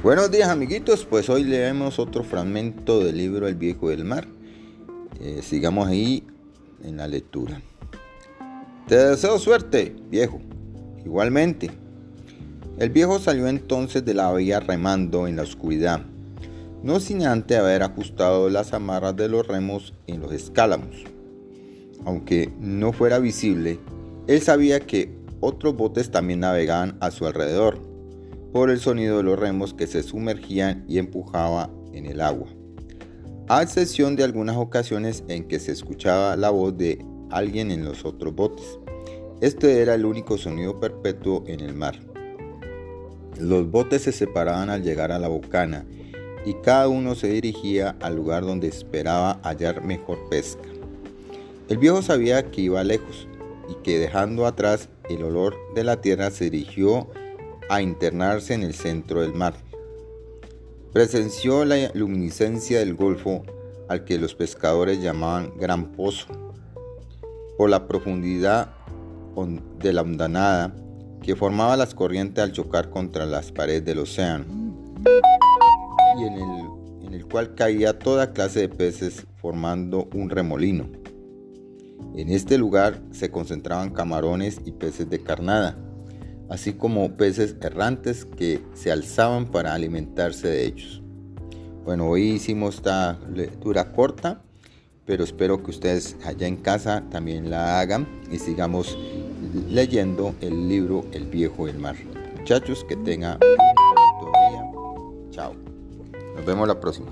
Buenos días amiguitos, pues hoy leemos otro fragmento del libro El viejo del mar. Eh, sigamos ahí en la lectura. Te deseo suerte, viejo. Igualmente. El viejo salió entonces de la vía remando en la oscuridad, no sin antes haber ajustado las amarras de los remos en los escálamos. Aunque no fuera visible, él sabía que otros botes también navegaban a su alrededor por el sonido de los remos que se sumergían y empujaba en el agua, a excepción de algunas ocasiones en que se escuchaba la voz de alguien en los otros botes. Este era el único sonido perpetuo en el mar. Los botes se separaban al llegar a la bocana y cada uno se dirigía al lugar donde esperaba hallar mejor pesca. El viejo sabía que iba lejos y que dejando atrás el olor de la tierra se dirigió a internarse en el centro del mar. Presenció la luminiscencia del golfo al que los pescadores llamaban Gran Pozo, por la profundidad de la hondanada que formaba las corrientes al chocar contra las paredes del océano, y en el, en el cual caía toda clase de peces formando un remolino. En este lugar se concentraban camarones y peces de carnada, así como peces errantes que se alzaban para alimentarse de ellos. Bueno, hoy hicimos esta lectura corta, pero espero que ustedes allá en casa también la hagan y sigamos leyendo el libro El viejo del mar. Muchachos, que tengan un bonito día. Chao. Nos vemos la próxima.